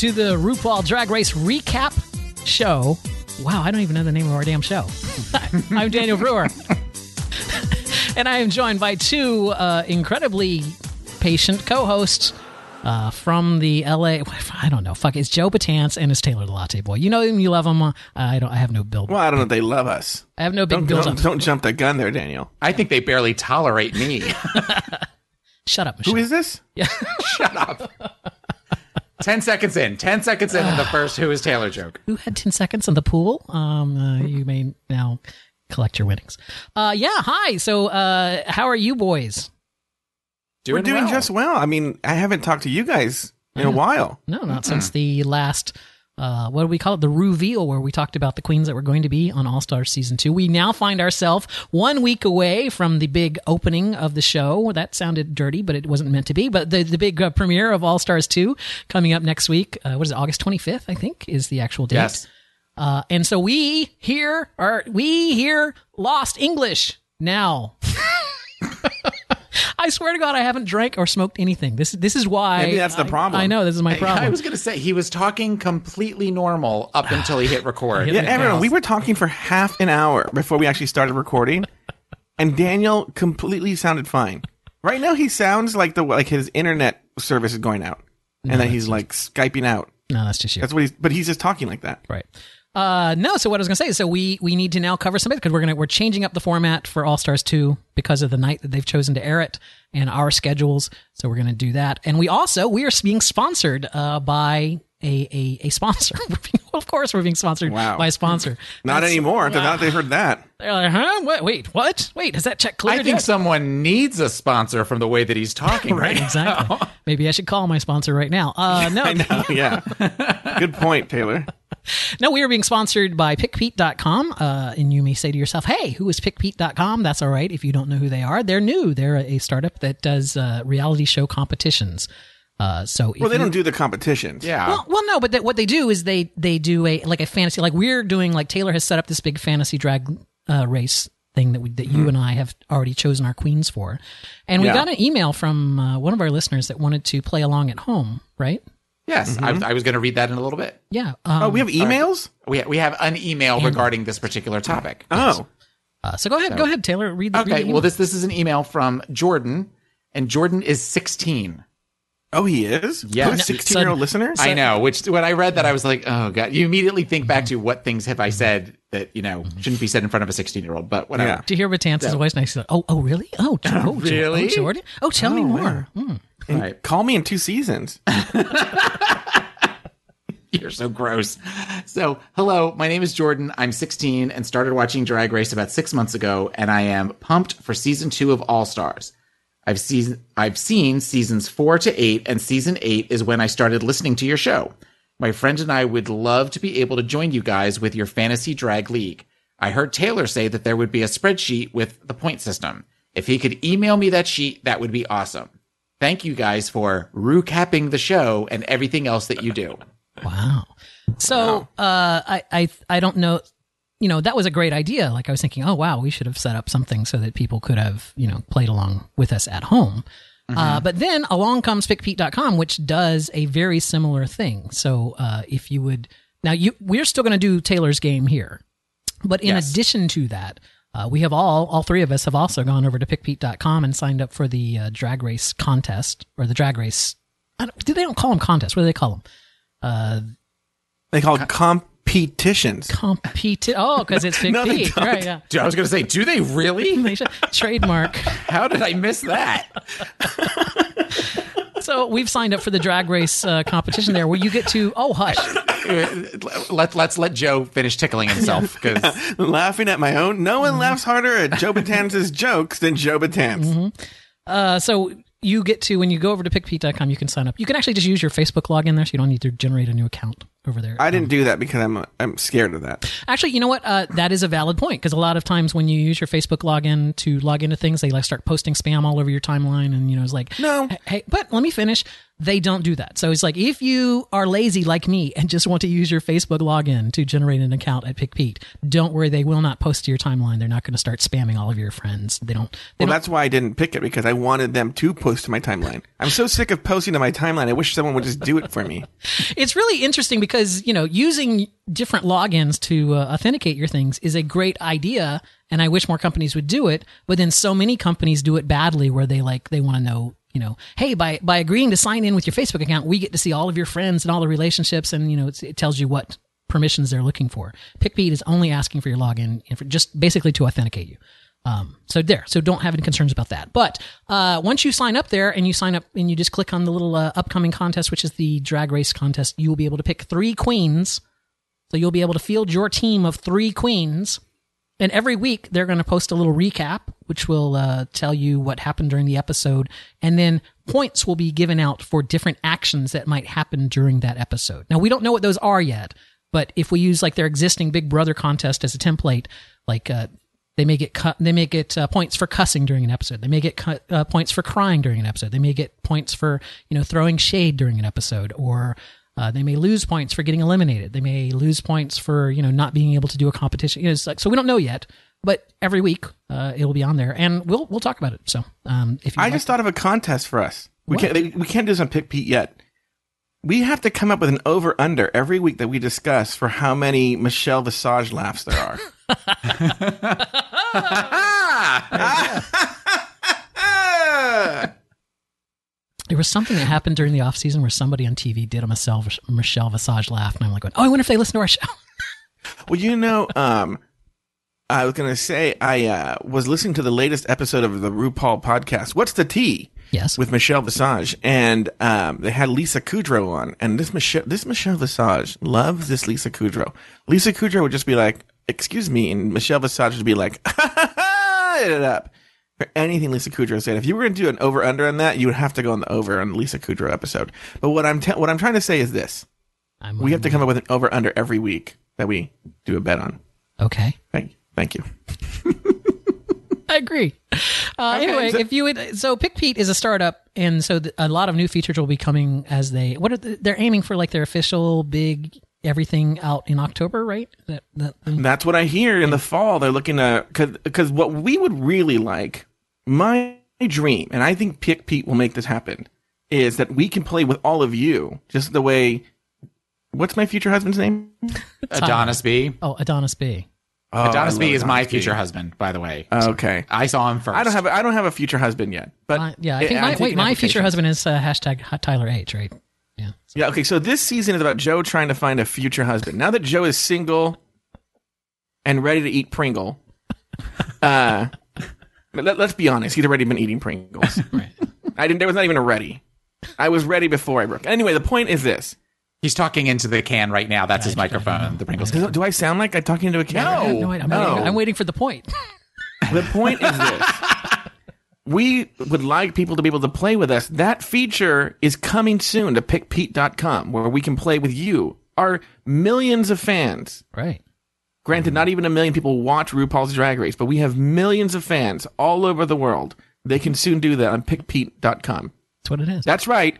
welcome to the RuPaul Drag Race recap show. Wow, I don't even know the name of our damn show. I'm Daniel Brewer. and I am joined by two uh, incredibly patient co hosts. Uh, from the LA, I don't know. Fuck, it's Joe Batance and it's Taylor the Latte Boy. You know him, you love him. Uh, I don't. I have no build. Well, I don't know. if They love us. I have no big Don't, build don't, up. don't jump the gun there, Daniel. I think they barely tolerate me. Shut up, Michelle. Who is this? Yeah. Shut up. 10 seconds in. 10 seconds in in the first Who is Taylor joke. who had 10 seconds in the pool um uh, you may now collect your winnings uh yeah hi so uh how are you boys We're doing well. just well. I mean, I haven't talked to you guys in a while. no not since the last uh, what do we call it? The reveal, where we talked about the queens that were going to be on All Stars season two. We now find ourselves one week away from the big opening of the show. That sounded dirty, but it wasn't meant to be. But the the big uh, premiere of All Stars two coming up next week. Uh, what is it? August twenty fifth, I think, is the actual date. Yes. Uh, and so we here are we here lost English now. I swear to God, I haven't drank or smoked anything. This this is why. Maybe that's the I- problem. I, know this is my problem. I problem. was going to say, he was talking completely normal up until he hit record. Yeah, everyone. We were talking for half an hour before we actually started recording, and Daniel completely sounded fine. Right now, he sounds like the like his internet service is going out, and then he's like skyping out. no, that's just you. That's what he's. But he's just talking like that. Right. Uh, no. So what I was gonna say is, so we we need to now cover some of it because we're gonna we're changing up the format for All Stars two because of the night that they've chosen to air it and our schedules. So we're gonna do that, and we also we are being sponsored uh, by a a, a sponsor. Of course, we're being sponsored Wow. by a sponsor. Not That's- anymore. Now that they heard that. They're like, huh? Wait, wait, what? Wait, has that check cleared? I think yet? someone needs a sponsor from the way that he's talking right, Right, exactly. Maybe I should call my sponsor right now. Uh, no, Oh, yeah. Good point, Taylor. no, we are being sponsored by pickpete.com. Uh, and you may say to yourself, hey, who is pickpete.com? That's all right if you don't know who they are. They're new. They're a startup that does uh, reality show competitions. Uh, so if Well, they you- don't do the competitions. Yeah. Well, well, no, but they, what they do is they they do a like a fantasy like we're doing like Taylor has set up this big fantasy drag uh, race thing that we, that you and I have already chosen our queens for, and we Yeah. got an email from uh, one of our listeners that wanted to play along at home, right? Yes. I, I was going to read that in a little bit. Yeah. Um, Oh, we have emails. We, we have an email regarding this particular topic. Oh, uh, so go ahead, go ahead, Taylor. Read the read Okay. the Well, this this is an email from Jordan, and Jordan is 16. oh, he is. Yeah. Sixteen-year-old listener. I know. Which when I read that, I was like, oh god. You immediately think back to what things have I said that you know shouldn't be said in front of a 16 year old. But whatever. Yeah. To hear Batance's voice, and I said, "Oh, oh, really? Oh, Jo- oh, Really? Oh, Jordan? Oh, tell me more." Hmm. And Right. Call me in two seasons. You're so gross. So, hello, my name is Jordan. I'm 16 and started watching Drag Race about six months ago, and I am pumped for season two of All Stars. I've seen I've seen seasons four to eight, and season eight is when I started listening to your show. My friend and I would love to be able to join you guys with your fantasy drag league. I heard Taylor say that there would be a spreadsheet with the point system. If he could email me that sheet, that would be awesome. Thank you guys for recapping the show and everything else that you do. Wow. So, uh, I, I, I don't know. You know, that was a great idea. Like I was thinking, oh wow, we should have set up something so that people could have, you know, played along with us at home. Uh, but then along comes pickpete.com, which does a very similar thing. So, uh, if you would now, you we're still going to do Taylor's game here, but in Yes. addition to that, uh, we have all all three of us have also gone over to pickpete.com and signed up for the uh, drag race contest or the drag race. I don't, do they don't call them contests? What do they call them? Uh, They call it competitions. compete. Oh, because it's Big No, Pete, right? Yeah. Dude, I was going to say, do they really? They should trademark. How did I miss that? So we've signed up for the drag race uh, competition there, where you get to. Oh, hush! Let, let's let Joe finish tickling himself because laughing at my own. No one laughs harder at Joe Batance's jokes than Joe Batance. Uh, so you get to when you go over to pickpete.com, you can sign up. You can actually just use your Facebook login there, so you don't need to generate a new account over there. I didn't do that because I'm I'm scared of that. Actually, you know what? Uh, that is a valid point because a lot of times when you use your Facebook login to log into things, they like start posting spam all over your timeline, and you know it's like, No. hey, hey, but let me finish. They don't do that. So it's like if you are lazy like me and just want to use your Facebook login to generate an account at PickPete, don't worry, they will not post to your timeline. They're not going to start spamming all of your friends. They don't. They Well, don't that's why I didn't pick it because I wanted them to post to my timeline. I'm so sick of posting to my timeline. I wish someone would just do it for me. it's really interesting because you know using different logins to uh, authenticate your things is a great idea and i wish more companies would do it but then so many companies do it badly where they like they want to know you know hey by by agreeing to sign in with your facebook account we get to see all of your friends and all the relationships and you know it tells you what permissions they're looking for. PickPete is only asking for your login for just basically to authenticate you um, so there, so don't have any concerns about that. But uh, once you sign up there and you sign up and you just click on the little uh, upcoming contest, which is the drag race contest, you will be able to pick three queens. So you'll be able to field your team of three queens. And every week they're going to post a little recap, which will uh, tell you what happened during the episode. And then points will be given out for different actions that might happen during that episode. Now we don't know what those are yet, but if we use like their existing Big Brother contest as a template, like uh, they may get cut. They may get uh, points for cussing during an episode. They may get cut, uh, points for crying during an episode. They may get points for you know throwing shade during an episode, or uh, they may lose points for getting eliminated. They may lose points for you know not being able to do a competition. You know, it's like, so we don't know yet, but every week uh, it will be on there, and we'll we'll talk about it. So um, if you I like- just thought of a contest for us. We What? can't we can't do this on Pick Pete yet. We have to come up with an over under every week that we discuss for how many Michelle Visage laughs there are. there was something that happened during the off season where somebody on TV did a Michelle Michelle Visage laugh, and I'm like, oh, I wonder if they listen to our show. Well, you know, um, I was gonna say I uh, was listening to the latest episode of the RuPaul podcast. What's the tea? yes, With Michelle Visage, and um, they had Lisa Kudrow on, and this Michelle, this Michelle Visage loves this Lisa Kudrow. Lisa Kudrow would just be like, "Excuse me," and Michelle Visage would be like, "It up." For anything Lisa Kudrow said, if you were going to do an over under on that, you would have to go on the over on the Lisa Kudrow episode. But what I'm te- what I'm trying to say is this: I'm, we have to come up with an over under every week that we do a bet on. okay. Thank, thank you. I agree. Uh, anyway, so- if you would, so PickPete is a startup, and so th- a lot of new features will be coming as they. What are the, they're aiming for? Like their official big everything out in October, right? That, that That's what I hear in the fall. They're looking to because what we would really like, my dream, and I think Pick Pete will make this happen, is that we can play with all of you just the way. What's my future husband's name? Adonis B. oh Adonis B. Oh, Adonis B is my Adonis B. future husband, by the way. Okay, I saw him first. I don't have a, I don't have a future husband yet, but Uh, yeah, I think I'm my, taking wait, my future husband is uh, hashtag Tyler H, right? Yeah. Yeah. Okay. So this season is about Joe trying to find a future husband. Now that Joe is single and ready to eat Pringle, uh, let, us be honest. He's already been eating Pringles. Right. I didn't. There was not even a ready. I was ready before I broke. Anyway, the point is this: He's talking into the can right now. That's his microphone. The Pringles can. do, do I sound like I'm talking into a camera? No. No, I'm, no. waiting, I'm waiting for the point. The point is this. We would like people to be able to play with us. That feature is coming soon to pickpete.com where we can play with you, our millions of fans. right. Granted, not even a million people watch RuPaul's Drag Race, but we have millions of fans all over the world. They can soon do that on pickpete.com. That's what it is. That's right.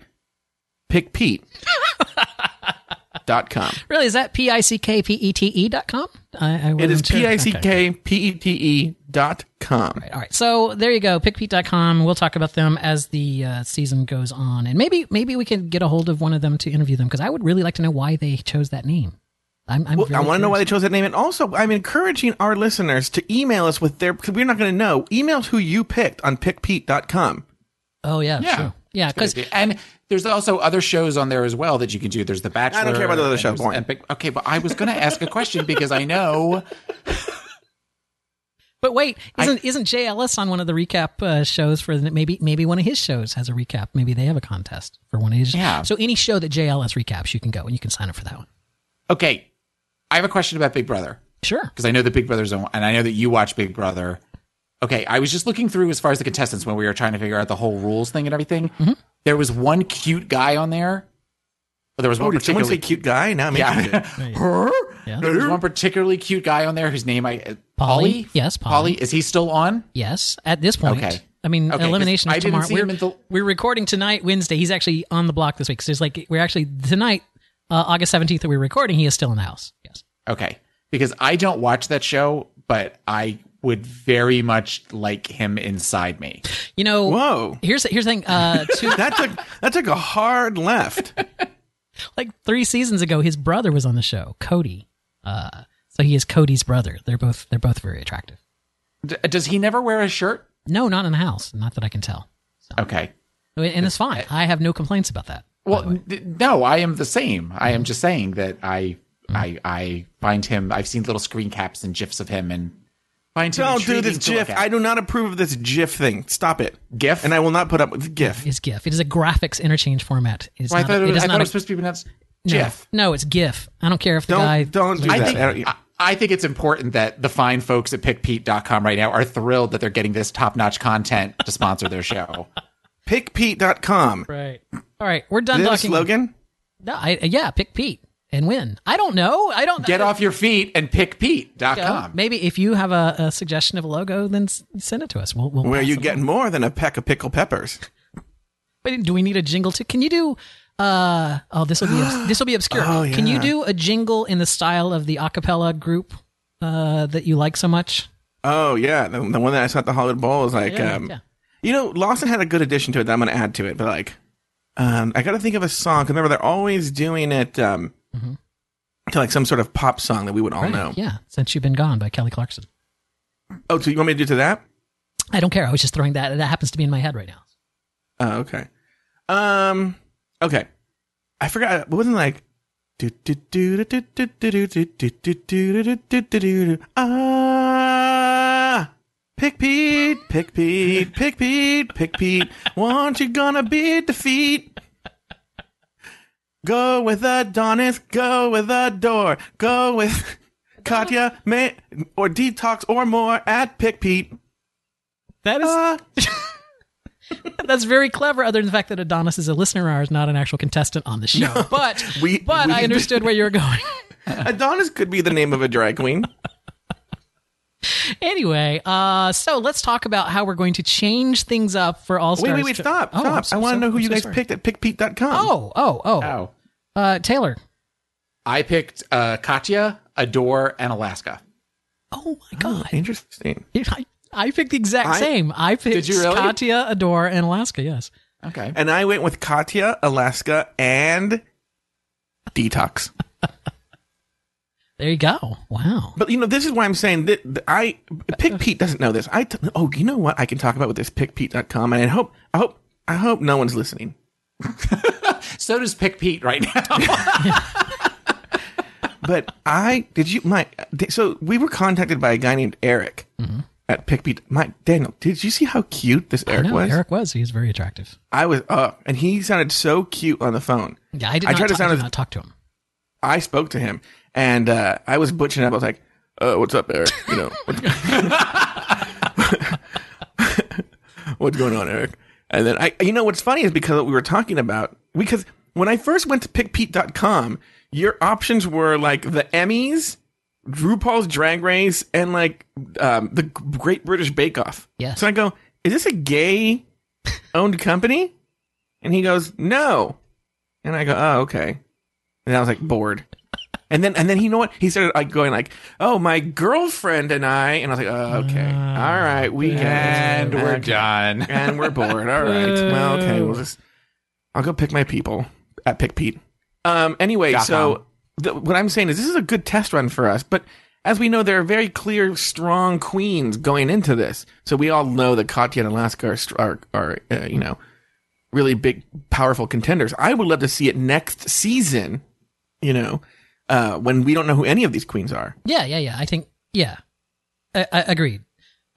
Pickpete.com. really, is that P I C K P E T E dot com? I, I It is wasn't sure. P I C Okay. K P E T E dot com. All right. So there you go. Pickpete.com. We'll talk about them as the uh, season goes on. And maybe maybe we can get a hold of one of them to interview them because I would really like to know why they chose that name. I'm, I'm Well, I want to know why they chose that name. And also, I'm encouraging our listeners to email us with their, because we're not going to know, email who you picked on pickpete.com. Oh, yeah. Yeah. True. Yeah. Because and there's also other shows on there as well that you can do. There's The Bachelor. I don't care about the other and shows. Epic- Okay, but I was going to ask a question because I know. But wait, isn't isn't Jay Ellis on one of the recap uh, shows for the, maybe maybe one of his shows has a recap? Maybe they have a contest for one of his. Yeah. So any show that Jay Ellis recaps, you can go and you can sign up for that one. Okay, I have a question about Big Brother Sure. because I know that Big Brother's on, and I know that you watch Big Brother. Okay, I was just looking through as far as the contestants when we were trying to figure out the whole rules thing and everything. Mm-hmm. There was one cute guy on there. But there was Oh, one did someone particularly say cute guy? Now I'm yeah. Yeah. There's one particularly cute guy on there whose name I uh, Paulie? Paulie. Yes, Paulie. Is he still on? Yes, at this point. Okay. I mean, Okay, 'cause elimination I is tomorrow. We're, him until- we're recording tonight, Wednesday. He's actually on the block this week. So it's like we're actually tonight, uh, August seventeenth, that we're recording. He is still in the house. Yes. Okay, because I don't watch that show, but I would very much like him inside me. You know, Whoa. here's here's the thing. Uh, two, That took that took a hard left. like three seasons ago, his brother was on the show, Cody. Uh, so he is Cody's brother. They're both they're both very attractive. D- does he never wear a shirt? No, not in the house. Not that I can tell. Okay. And it's fine. I have no complaints about that. Well, d- no, I am the same. I am just saying that I, I, I find him. I've seen little screen caps and gifs of him, and find him. Don't do this GIF. I do not approve of this GIF thing. Stop it. GIF? And I will not put up with GIF. Is GIF. It is a graphics interchange format. It is Well, I not. thought, a, it, it was, I not thought it was supposed to be pronounced no, GIF. No, it's GIF. I don't care if the Don't guy. don't do I that. think, I don't- I, I think it's important that the fine folks at pickpete.com right now are thrilled that they're getting this top notch content to sponsor their show. Pickpete.com. Right. All right, we're done Is that a talking. slogan? No, I, yeah, pick Pete and win. I don't know. I don't Get I, off your feet and pickpete.com. Yeah, maybe if you have a, a suggestion of a logo, then s- send it to us. We'll. we'll Where pass you it get more than a peck of pickle peppers. Wait, do we need a jingle too? Can you do? Uh oh, this will be this will be obscure. Oh, Can you do a jingle in the style of the acapella group uh, that you like so much? Oh yeah, the, the one that I saw at the Hollywood Bowl is like, Yeah, um, yeah. you know, Lawson had a good addition to it that I'm going to add to it, but like, um, I got to think of a song. remember, they're always doing it um, mm-hmm. to like some sort of pop song that we would all right. know. Yeah, since you've been gone by Kelly Clarkson. Oh, so you want me to do to that? I don't care. I was just throwing that. That happens to be in my head right now. Oh, okay. Um, okay. I forgot. It wasn't like. Ah, pick Pete, pick Pete, pick Pete, pick Pete. Won't you gonna beat defeat? Go with Adonis, go with Adore, go with Katya, May, or Detox or more at Pick Pete. That is Ah. that's very clever. Other than the fact that Adonis is a listener of ours, not an actual contestant on the show. but we- but we- I understood where you were going. Adonis could be the name of a drag queen. anyway, uh, so let's talk about how we're going to change things up for All Stars. Wait, wait, wait, stop, Oh, I'm stop. so- I want to so- know who I'm you so guys sorry. picked at pickpete.com. Oh, oh, oh. Oh. Uh, Taylor. I picked uh, Katya, Adore, and Alaska. Oh my God. Interesting. I, I picked the exact I- same. I picked Did you really? Katya, Adore, and Alaska. Yes. Okay. And I went with Katya, Alaska, and Detox. There you go. Wow. But you know, this is why I'm saying that that I Pick Pete doesn't know this. I t- oh, you know what I can talk about with this pickpete.com, and I hope I hope I hope no one's listening. So does Pick Pete right now. But I did you my so we were contacted by a guy named Eric mm-hmm. at Pickpete. My Daniel, did you see how cute this Eric No, was? Eric was. He was very attractive. I was up, and he sounded so cute on the phone. Yeah, I did I not, tried to sound I did as- not talk to him. I spoke to him, and uh, I was butching up. I was like, uh, "What's up, Eric? You know, what's, what's going on, Eric?" And then I, you know, what's funny is because what we were talking about because when I first went to pickpete.com, your options were like the Emmys, RuPaul's Drag Race, and like um, the Great British Bake Off. Yes. So I go, "Is this a gay owned company?" And he goes, "No." And I go, "Oh, okay." And I was like bored. And then, and then, you know what? He started like going like, "Oh, my girlfriend and I," and I was like, "Oh, okay, all right, we and we're Okay. done. and we're bored. All right, well, okay, we'll just, I'll go pick my people at Pick Pete. Um, anyway, Dot so the, what I'm saying is this is a good test run for us, but as we know, there are very clear, strong queens going into this. So we all know that Katya and Alaska are, are, are uh, you know, really big, powerful contenders. I would love to see it next season, you know, uh, when we don't know who any of these queens are. Yeah, yeah, yeah. I think, yeah. I, I agreed.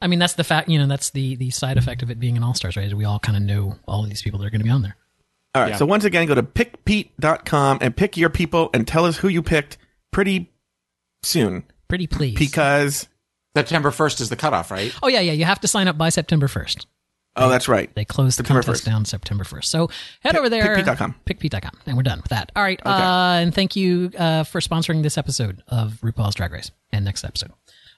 I mean, that's the fact, you know, that's the, the side effect of it being an all stars, right? We all kind of know all of these people that are going to be on there. All right. Yeah. So once again, go to pickpete.com and pick your people and tell us who you picked pretty soon Pretty please. because September 1st is the cutoff, right? oh, yeah, yeah. You have to sign up by September 1st. Oh, that's right. They closed the September contest 1st. down September 1st. So head over there. pickpete.com. Pickpete.com. And we're done with that. All right. Uh, and thank you uh, for sponsoring this episode of RuPaul's Drag Race and next episode.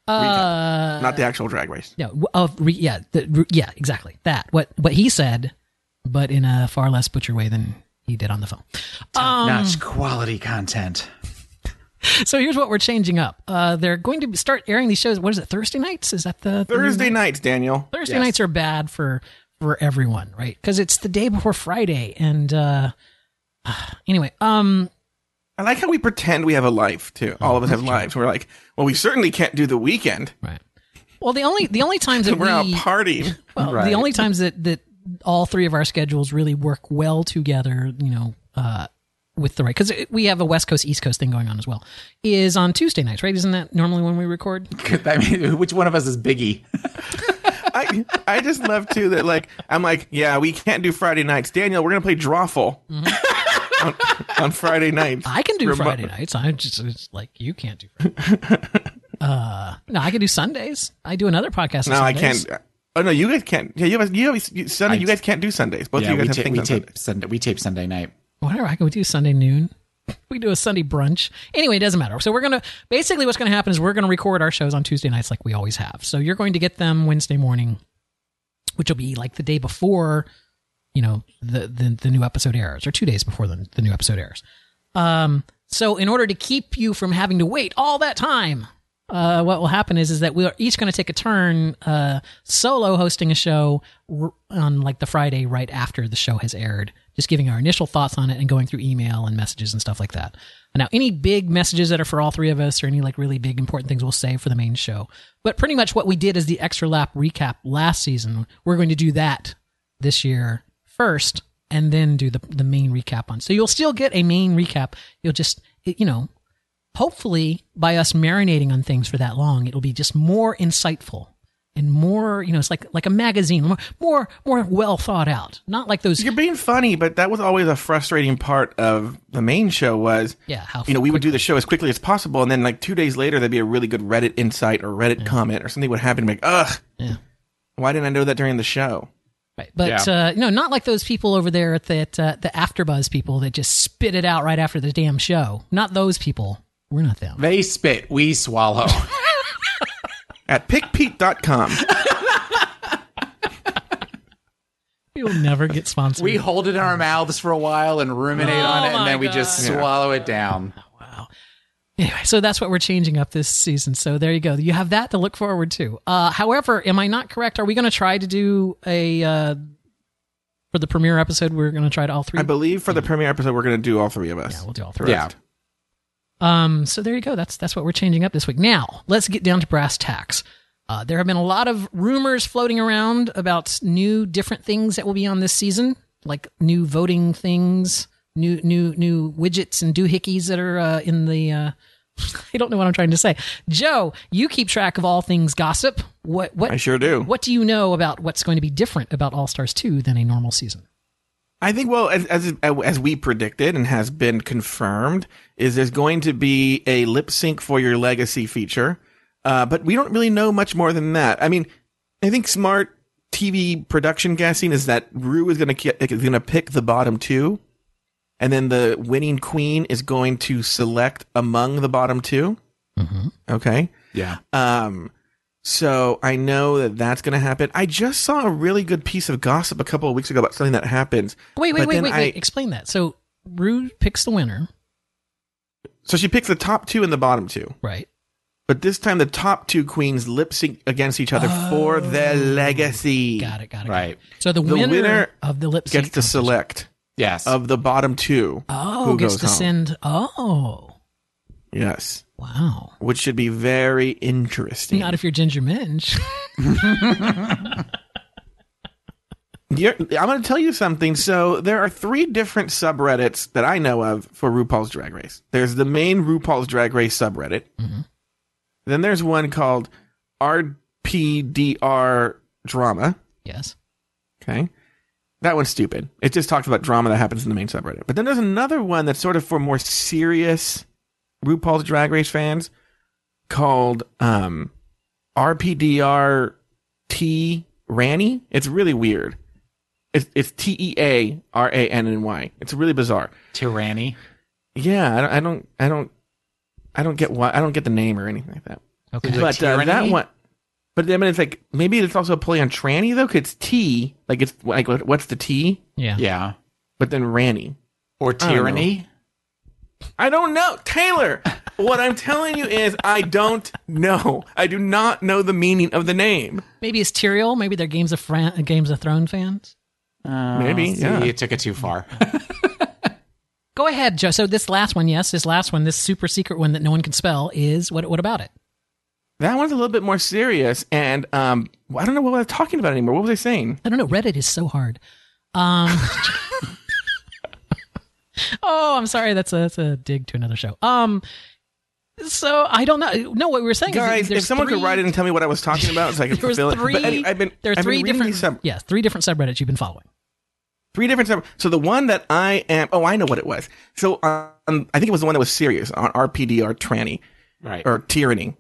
Recap. Not the actual drag race. Yeah. w- Of re- yeah. The, re- yeah. Exactly. That. What what he said, but in a far less butcher way than he did on the phone. Um, Notch quality content. So here's what we're changing up. Uh, they're going to start airing these shows. What is it? Thursday nights? Is that the Thursday night? nights, Daniel. Thursday Yes. nights are bad for for everyone, right? Because it's the day before Friday, and uh, anyway, um, I like how we pretend we have a life too. All of us have lives. We're like, well, we certainly can't do the weekend. right. Well, the only the only times that We're out we partying. well, Right. the only times that that all three of our schedules really work well together, you know, uh, with the right because we have a West Coast East Coast thing going on as well, is on Tuesday nights, right? Isn't that normally when we record? I mean, which one of us is Biggie? I I just love too that like I'm like, yeah, we can't do Friday nights. Daniel, we're gonna play Drawful on, on Friday nights. I can do Remo- Friday nights. I just it's like you can't do. Friday. uh, no, I can do Sundays. I do another podcast. on No, I can't. Oh no, you guys can't. Yeah, you have. You have you, Sunday. you guys can't do Sundays. Both yeah, of you we, guys ta- have things we on tape Sundays. Sunday. We tape Sunday night. Whatever. I can do Sunday noon. We do a Sunday brunch. Anyway, it doesn't matter. So we're gonna basically what's gonna happen is we're gonna record our shows on Tuesday nights like we always have. So you're going to get them Wednesday morning, which will be like the day before, you know, the the, the new episode airs, or two days before the, the new episode airs. Um, so in order to keep you from having to wait all that time, uh, what will happen is is that we're each going to take a turn uh, solo hosting a show on like the Friday right after the show has aired, just giving our initial thoughts on it and going through email and messages and stuff like that. Now, any big messages that are for all three of us or any like really big important things we'll save for the main show. But pretty much what we did is the extra lap recap last season. We're going to do that this year first and then do the the main recap on. So you'll still get a main recap. You'll just you know, hopefully by us marinating on things for that long, it'll be just more insightful and more, you know, it's like like a magazine, more more, more well thought out. Not like those You're being funny, but that was always a frustrating part of the main show. Was yeah, how you know we would do the show as quickly as possible, and then like two days later there'd be a really good Reddit insight or Reddit comment or something would happen. Like, ugh, Yeah. why didn't I know that during the show? Right. But uh, you know, not like those people over there at that uh, the AfterBuzz people that just spit it out right after the damn show. Not those people. We're not them. They spit, we swallow. At pickpete.com. We will never get sponsored. we hold it in our mouths for a while and ruminate on it, Oh and then we just God. swallow it down. Wow. Anyway, so that's what we're changing up this season. So there you go. You have that to look forward to. Uh, however, am I not correct? Are we going to try to do a uh, for the premiere episode? We're going to try to all three. I believe for the premiere episode we're going to do all three of us. yeah, we'll do all three. Yeah. Um, so there you go. That's that's what we're changing up this week. Now let's get down to brass tacks. Uh, there have been a lot of rumors floating around about new different things that will be on this season, like new voting things, new new new widgets and doohickeys that are uh, in the. Uh, I don't know what I'm trying to say. Joe, you keep track of all things gossip. What what I sure do. what do you know about what's going to be different about All Stars 2 than a normal season? I think, well, as, as as we predicted and has been confirmed, is there's going to be a lip sync for your legacy feature, uh, but we don't really know much more than that. I mean, I think smart TV production guessing is that Rue is going to is going to pick the bottom two, and then the winning queen is going to select among the bottom 2 Okay. Yeah. Um, so I know that that's going to happen. I just saw a really good piece of gossip a couple of weeks ago about something that happens. Wait, wait, But wait, wait, I- wait. Explain that. So Rue picks the winner, So she picks the top two and the bottom two. right? But this time the top two queens lip sync against each other for their oh. legacy. Got it, got it. got Right. it. So the, The winner, winner of the lip sync Gets to select Yes. of the bottom two. Oh, who gets goes to home. send. Oh, Yes. wow. Which should be very interesting. Not if you're Ginger Minj. You're- I'm going to tell you something. So there are three different subreddits that I know of for RuPaul's Drag Race. There's the main RuPaul's Drag Race subreddit. Mm-hmm. Then there's one called RPDR Drama. yes. Okay. That one's stupid. It just talks about drama that happens in the main subreddit. But then there's another one that's sort of for more serious RuPaul's Drag Race fans called um, RPDR T Ranny. It's really weird. It's it's T E A R A N N Y. It's really bizarre. Tyranny. Yeah, I don't, I don't, I don't, I don't get why I don't get the name or anything like that. Okay. Is it But uh, that one, but then it's like maybe it's also a play on tranny though, 'cause it's T, like it's like what's the T? Yeah. Yeah. But then Ranny. Or don't know. tyranny. I don't know, Taylor. what I'm telling you is I don't know. I do not know the meaning of the name. Maybe it's Tyrell. Maybe they're Games of Fran- Games of Thrones fans. Maybe, Uh, See, yeah. you took it too far. Go ahead, Joe. So this last one, yes, this last one, this super secret one that no one can spell is what? What about it? That one's a little bit more serious, and um, I don't know what I was talking about anymore. What was I saying? I don't know. Reddit is so hard. Um, oh, I'm sorry. That's a that's a dig to another show. Um, so I don't know. No, what we were saying, Guys, is if someone three, could write it and tell me what I was talking about, so I could there was fulfill three. it. But anyway, I've been there are I've three been different. these sub- yeah, three different subreddits you've been following. three different sub- So the one that I am, oh, I know what it was. So um, I think it was the one that was serious on RPDR tranny right. or tyranny.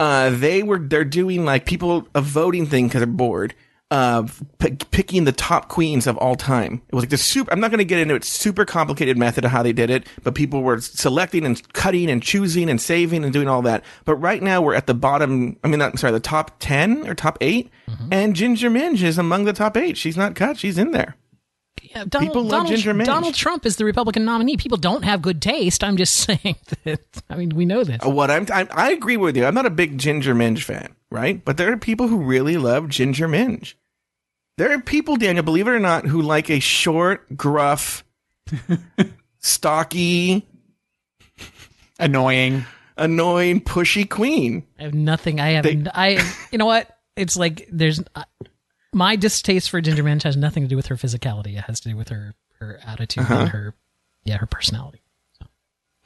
Uh, they were they're doing like people a voting thing because they're bored. Uh, p- picking the top queens of all time. It was like the super. I'm not going to get into it. Super complicated method of how they did it, but people were selecting and cutting and choosing and saving and doing all that. But right now we're at the bottom. I mean, I'm sorry, the top ten or top 8 and Ginger Minj is among the top eight. She's not cut. She's in there. Yeah, Donald, People love Donald, Ginger Minj. Donald Trump is the Republican nominee. People don't have good taste. I'm just saying that. I mean, we know this. What I'm, I, I agree with you. I'm not a big Ginger Minj fan, right? But there are people who really love Ginger Minj. There are people, Daniel, believe it or not, who like a short, gruff, stocky, Annoying. annoying, pushy queen. I have nothing. I have. They- I. You know what? It's like there's uh, my distaste for Ginger Minj has nothing to do with her physicality. It has to do with her her attitude Uh-huh. and her yeah her personality.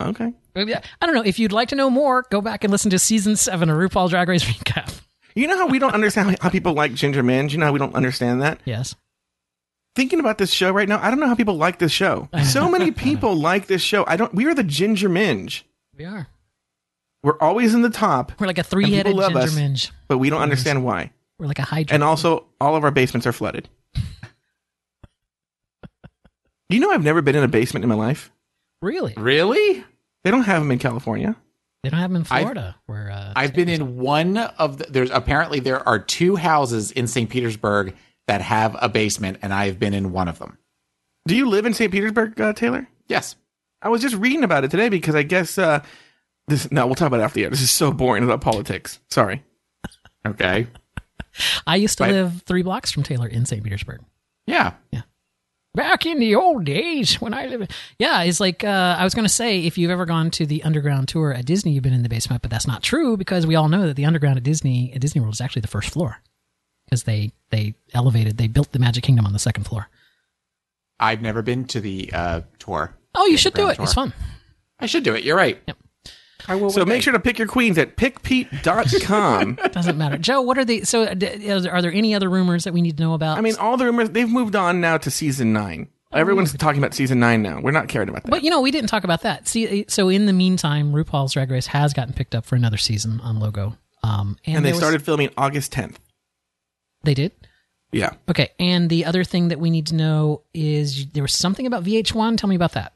Okay. Yeah, I don't know. If you'd like to know more, go back and listen to season seven of RuPaul Drag Race recap. You know how we don't understand how people like Ginger Minj? You know how we don't understand that? Yes. Thinking about this show right now, I don't know how people like this show. So many people like this show. I don't. We are the Ginger Minj. We are. We're always in the top, We're like a three headed love Ginger us. Minge. but we don't understand why. We're like a hydra. And also, all of our basements are flooded. you know, I've never been in a basement in my life. really? Really? They don't have them in California. They don't have them in I've- Florida. where uh, I've been in one of the, there's apparently there are two houses in St. Petersburg that have a basement and I've been in one of them. Do you live in St. Petersburg, uh, Taylor? Yes. I was just reading about it today because I guess uh, this. No, we'll talk about it after the air. This is so boring about politics. Sorry. Okay. I used to Right. live three blocks from Taylor in St. Petersburg. Yeah. Yeah. Back in the old days when I lived, yeah, it's like uh, I was going to say if you've ever gone to the underground tour at Disney, you've been in the basement, but that's not true because we all know that the underground at Disney at Disney World is actually the first floor because they they elevated, they built the Magic Kingdom on the second floor. I've never been to the uh, tour. Oh, you should do it. underground It's fun. I should do it. You're right. Yep. I will. So make day. sure to pick your queens at pickpete.com. Doesn't matter. Joe, what are the so uh, d- are there- any other rumors that we need to know about? I mean, all the rumors, they've moved on now to season nine. Everyone's talking about season nine now. We're not caring about that. But you know, we didn't talk about that. See, so in the meantime, RuPaul's Drag Race has gotten picked up for another season on Logo. Um, and, and they there was- started filming August 10th. They did. Yeah. Okay, and the other thing that we need to know is there was something about VH1. Tell me about that.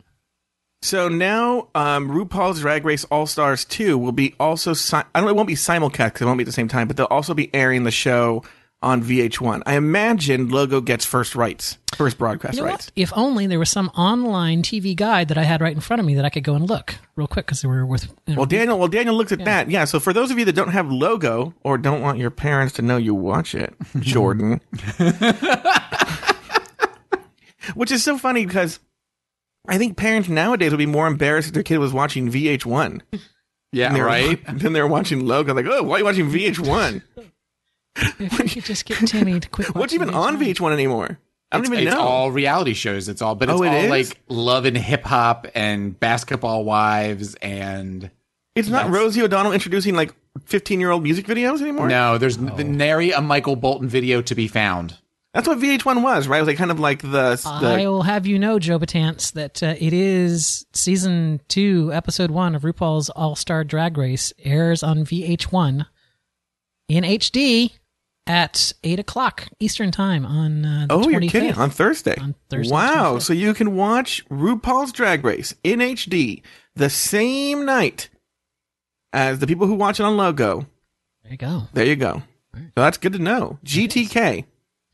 So now, um, RuPaul's Drag Race All Stars 2 will be also, si- I don't know, it won't be simulcast because it won't be at the same time, but they'll also be airing the show on VH1. I imagine Logo gets first rights, first broadcast You know rights. what? If only there was some online TV guide that I had right in front of me that I could go and look real quick because they were with. You know, Well, Daniel, well, Daniel looked at that. Yeah. So for those of you that don't have Logo or don't want your parents to know you watch it, Jordan, which is so funny because I think parents nowadays would be more embarrassed if their kid was watching VH1 Yeah. than they were- Right. than they're watching Logo. Like, oh, why are you watching VH1? if we could just get Timmy to quit. What's even on VH1. VH1 anymore? I don't It's, even it's know. all reality shows. It's all, but it's Oh, it all is? like love and hip hop and basketball wives and it's not That's- Rosie O'Donnell introducing like 15 year old music videos anymore. no, there's n oh. nary a Michael Bolton video to be found. That's what VH1 was, right? It was like kind of like the. I will have you know, Joe Batance, that uh, it is season two, episode one of RuPaul's All Star Drag Race airs on VH1 in HD. at eight o'clock Eastern time on uh, the Oh, you're kidding! On Thursday. On Thursday, Wow! 25th. So you can watch RuPaul's Drag Race in HD the same night as the people who watch it on Logo. There you go. There you go. So that's good to know. GTK.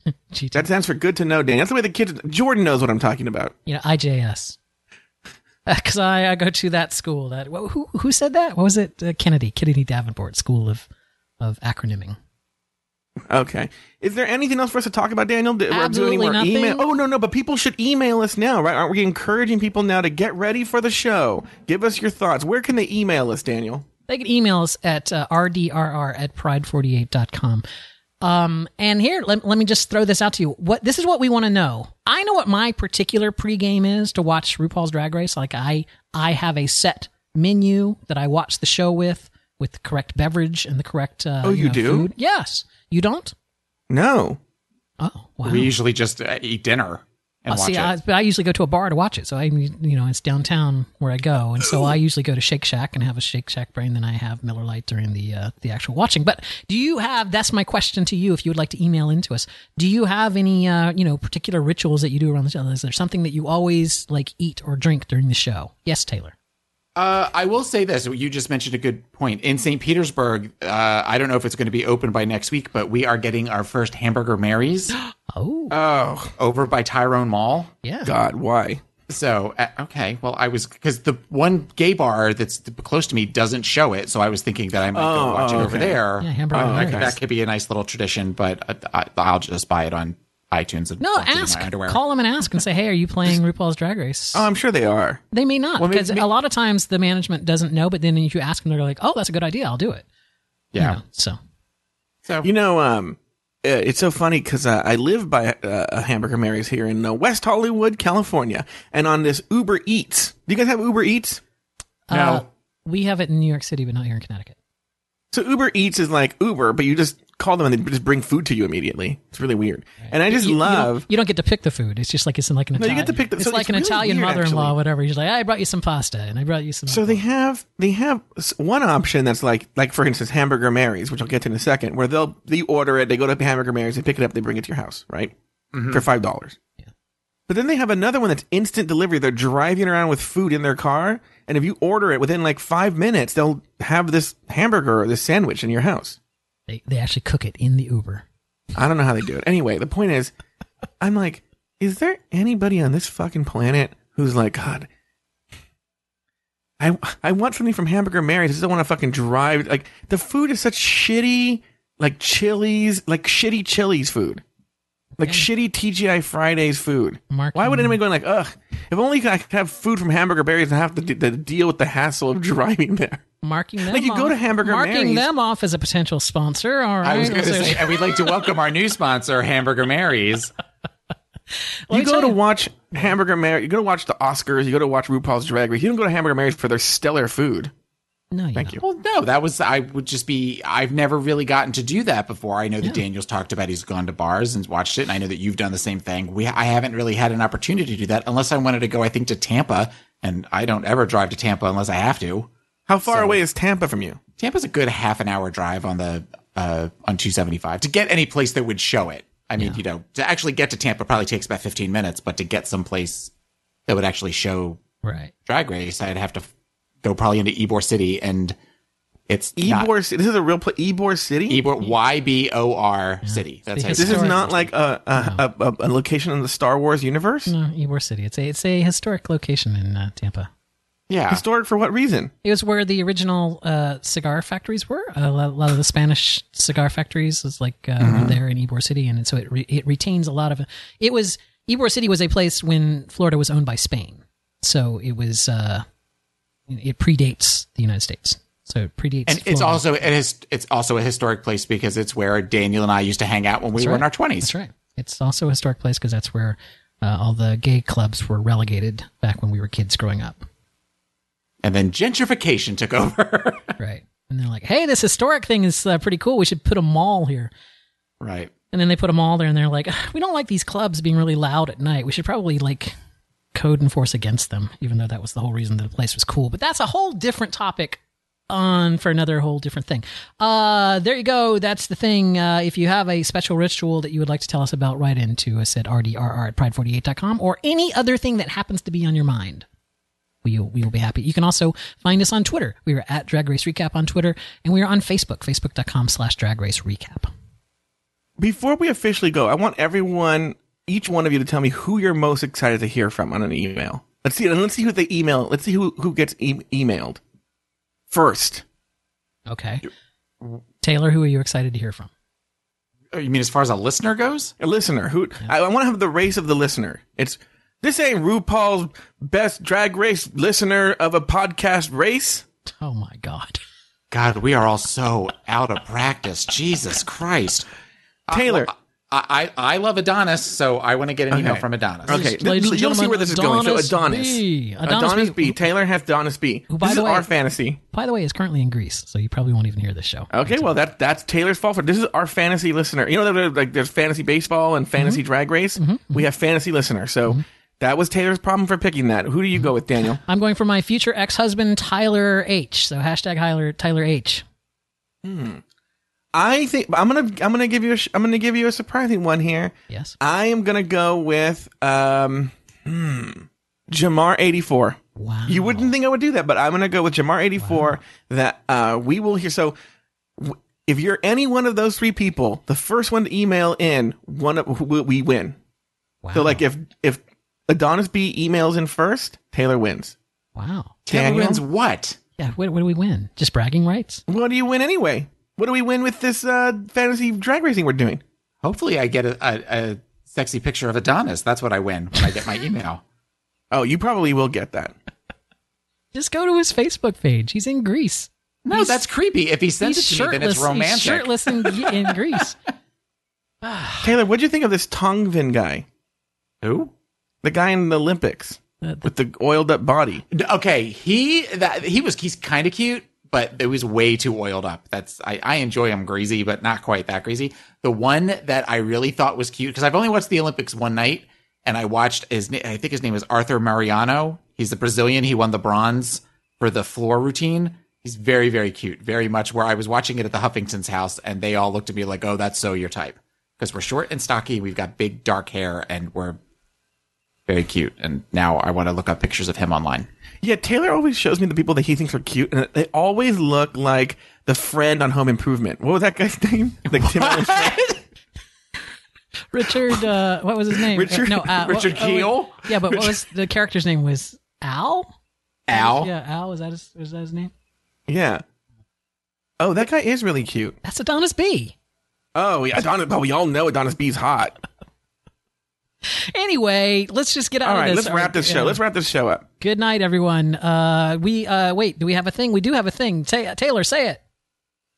That stands for good to know, Dan. That's the way the kids. Jordan knows what I'm talking about. you know, IJS. Because I, I go to that school. That who who said that? What was it? Uh, Kennedy, Kennedy Davenport School of of acronyming. Okay. Is there anything else for us to talk about, Daniel? Do, or do any Absolutely more nothing. email? Oh no, no. But people should email us now, right? Aren't we encouraging people now to get ready for the show? Give us your thoughts. Where can they email us, Daniel? They can email us at uh, rdrr at pride48.com. Um, and here, let, let me just throw this out to you. What this is what we want to know. I know what my particular pregame is to watch RuPaul's Drag Race. Like I, I have a set menu that I watch the show with, with the correct beverage and the correct. Uh, Oh, you know, do? Food. Yes, you don't. No. Oh, wow. We usually just uh, eat dinner and Uh, watch see, it. I, but I usually go to a bar to watch it. So I, you know, it's downtown where I go, and so I usually go to Shake Shack and have a Shake Shack brain. Then I have Miller Lite during the uh, the actual watching. But do you have? That's my question to you. If you would like to email into us, do you have any, uh, you know, particular rituals that you do around the show? Is there something that you always like eat or drink during the show? Yes, Taylor. Uh, I will say this. You just mentioned a good point. In St. Petersburg, uh, I don't know if it's going to be open by next week, but we are getting our first Hamburger Mary's Oh, Oh over by Tyrone Mall. yeah. God, why? So, uh, okay. Well, I was, because the one gay bar that's close to me doesn't show it. So I was thinking that I might Oh, go watch it oh, over okay. there. Yeah, Hamburger Uh, Mary's. That could be a nice little tradition, but I, I, I'll just buy it on iTunes and No, dump in ask. my. Call them and ask and say, "Hey, are you playing RuPaul's Drag Race?" Oh, I'm sure they are. They may not Well, because a lot of times the management doesn't know. But then if you ask them, they're like, "Oh, that's a good idea. I'll do it." You yeah. know, so So, You know, um, uh, it's so funny because uh, I live by uh, a Hamburger Mary's here in uh, West Hollywood, California, and on this Uber Eats. Do you guys have Uber Eats? No. uh, we have it in New York City, but not here in Connecticut. So Uber Eats is like Uber, but you just call them and they just bring food to you immediately. It's really weird, and I just You- you don't- love. You don't, get to pick the food. It's just like it's in like an No, you get to pick the- It's so like it's an really Italian weird, mother-in-law, actually. whatever. He's like, I brought you some pasta, and I brought you some. So they have they have one option that's like like for instance Hamburger Mary's, which I'll get to in a second, where they'll they order it, they go to Hamburger Mary's, they pick it up, they bring it to your house, right, mm-hmm. for five dollars. Yeah. But then they have another one that's instant delivery. They're driving around with food in their car, and if you order it within like five minutes, they'll have this hamburger or this sandwich in your house. They, they actually cook it in the Uber. I don't know how they do it. Anyway, the point is, I'm like, is there anybody on this fucking planet who's like, God, I I want something from Hamburger Mary's. I just don't want to fucking drive. Like the food is such shitty, like Chili's, like shitty Chili's food, like shitty TGI Fridays food. Mark, Why would anyone go like, ugh? If only I could have food from Hamburger Mary's and have to, d- to deal with the hassle of driving there. Marking them Like, you go off- to Hamburger marking Mary's- them off as a potential sponsor. All right, I was going to So- say, and we'd like to welcome our new sponsor, Hamburger Mary's. Let you go to you. watch Hamburger Mary. You go to watch the Oscars. You go to watch RuPaul's Drag Race. You don't go to Hamburger Mary's for their stellar food. no, you Thank don't. you. Well, no, that was I would just be. I've never really gotten to do that before. I know that Daniel's talked about he's gone to bars and watched it, and I know that you've done the same thing. We I haven't really had an opportunity to do that unless I wanted to go. I think to Tampa, and I don't ever drive to Tampa unless I have to. How far away is Tampa from you? Tampa's a good half an hour drive on the uh, on 275 to get any place that would show it. I mean, you know, to actually get to Tampa probably takes about 15 minutes, but to get someplace that would actually show Right. Drag Race, I'd have to go probably into Ybor City, and it's not- Ybor. Ci- This is a real place. Ybor City. Ybor Y B O R City. That's how This is not like a a, a, a location in the Star Wars universe. No, Ybor City. It's a it's a historic location in uh, Tampa. Yeah. Historic for what reason? It was where the original uh, cigar factories were. A lot, a lot of the Spanish cigar factories was like uh, Mm-hmm. there in Ybor City, and so it re- it retains a lot of. It was Ybor City was a place when Florida was owned by Spain, so it was uh, it predates the United States. So it predates. And it's also it is it's also a historic place because it's where Daniel and I used to hang out when we That's were in our twenties. That's right. It's also a historic place because that's where uh, all the gay clubs were relegated back when we were kids growing up. And then gentrification took over. Right. And they're like, "Hey, this historic thing is uh, pretty cool. We should put a mall here." right. And then they put a mall there, and they're like, "We don't like these clubs being really loud at night. We should probably like code enforce against them." Even though that was the whole reason the place was cool. But that's a whole different topic on for another whole different thing. Uh, there you go. That's the thing. Uh, if you have a special ritual that you would like to tell us about, write into us at rdrr at pride48.com or any other thing that happens to be on your mind. We will, we will be happy. You can also find us on Twitter. We are at Drag Race Recap on Twitter, and we are on Facebook, facebook.com slash Drag Race Recap. Before we officially go, I want everyone, each one of you, to tell me who you're most excited to hear from on an email. Let's see. and Let's see who they email. Let's see who who gets e- emailed first. Okay. Taylor, who are you excited to hear from? Oh, You mean as far as a listener goes? A listener who I, I want to have the race of the listener. It's this ain't RuPaul's best drag race listener of a podcast race. Oh my God. God, we are all so out of practice. Jesus Christ. Uh, Taylor. I, I, I love Adonis, so I want to get an email Okay. from Adonis. Okay, Ladies and you'll see where this is going. So Adonis Adonis, B. Adonis B. B. Taylor has Adonis B. Who, by this the is way- our fantasy. By the way, is currently in Greece, so you probably won't even hear this show. Okay, well that that's Taylor's fault for this is our fantasy listener. You know, there's like there's fantasy baseball and fantasy Mm-hmm. drag race. We have fantasy listener, so that was Taylor's problem for picking that. Who do you go with, Daniel? I'm going for my future ex-husband Tyler H. So hashtag Tyler Tyler H. I think I'm gonna I'm gonna give you a I'm gonna give you a surprising one here. Yes. I am gonna go with um, hmm, Jamar eighty four. Wow. You wouldn't think I would do that, but I'm gonna go with Jamar eighty four. That uh, we will hear. So w- if you're any one of those three people, the first one to email in, one of we, we win. Wow. So like if if Adonis B emails in first, Taylor wins. wow. Taylor Daniel? wins what? Yeah. What, what do we win? Just bragging rights? What do you win anyway? What do we win with this uh, fantasy drag racing we're doing? Hopefully, I get a, a, a sexy picture of Adonis. That's what I win when I get my email. Oh, you probably will get that. Just go to his Facebook page. He's in Greece. No, He's- that's creepy. If he sends He's it to me, then it's shirtless. romantic. He's shirtless in, in Greece. Taylor, what do you think of this Tongan guy? Who? The guy in the Olympics The- the- with the oiled up body. Okay, he that he was he's kind of cute, but it was way too oiled up. That's I, I enjoy him greasy, but not quite that greasy. The one that I really thought was cute because I've only watched the Olympics one night, and I watched his I think his name is Arthur Mariano. He's the Brazilian. He won the bronze for the floor routine. He's very very cute, very much where I was watching it at the Huffington's house, and they all looked at me like, "Oh, that's so your type," because we're short and stocky, we've got big dark hair, and we're very cute. And now I want to look up pictures of him online. Yeah, Taylor always shows me the people that he thinks are cute, and they always look like the friend on Home Improvement. What was that guy's name? Like Tim Allen's friend? Richard, uh, what was his name? Richard- no, uh, Richard what- oh, Keel? yeah, but what was the character's name? Was Al? Al. Yeah, Al. Was that his? Was that his name? Yeah. Oh, that guy is really cute. That's Adonis B. Oh, yeah, Adonis. But we all know Adonis B's hot. Anyway, let's just get out All of right, this. let's wrap this Yeah. show. Let's wrap this show up. Good night, everyone. Uh, we uh, wait. Do we have a thing? We do have a thing. Say, Taylor, say it.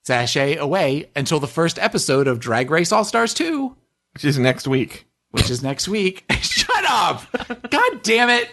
Sashay away until the first episode of Drag Race All Stars 2, Which is next week. which is next week. Shut up! God damn it!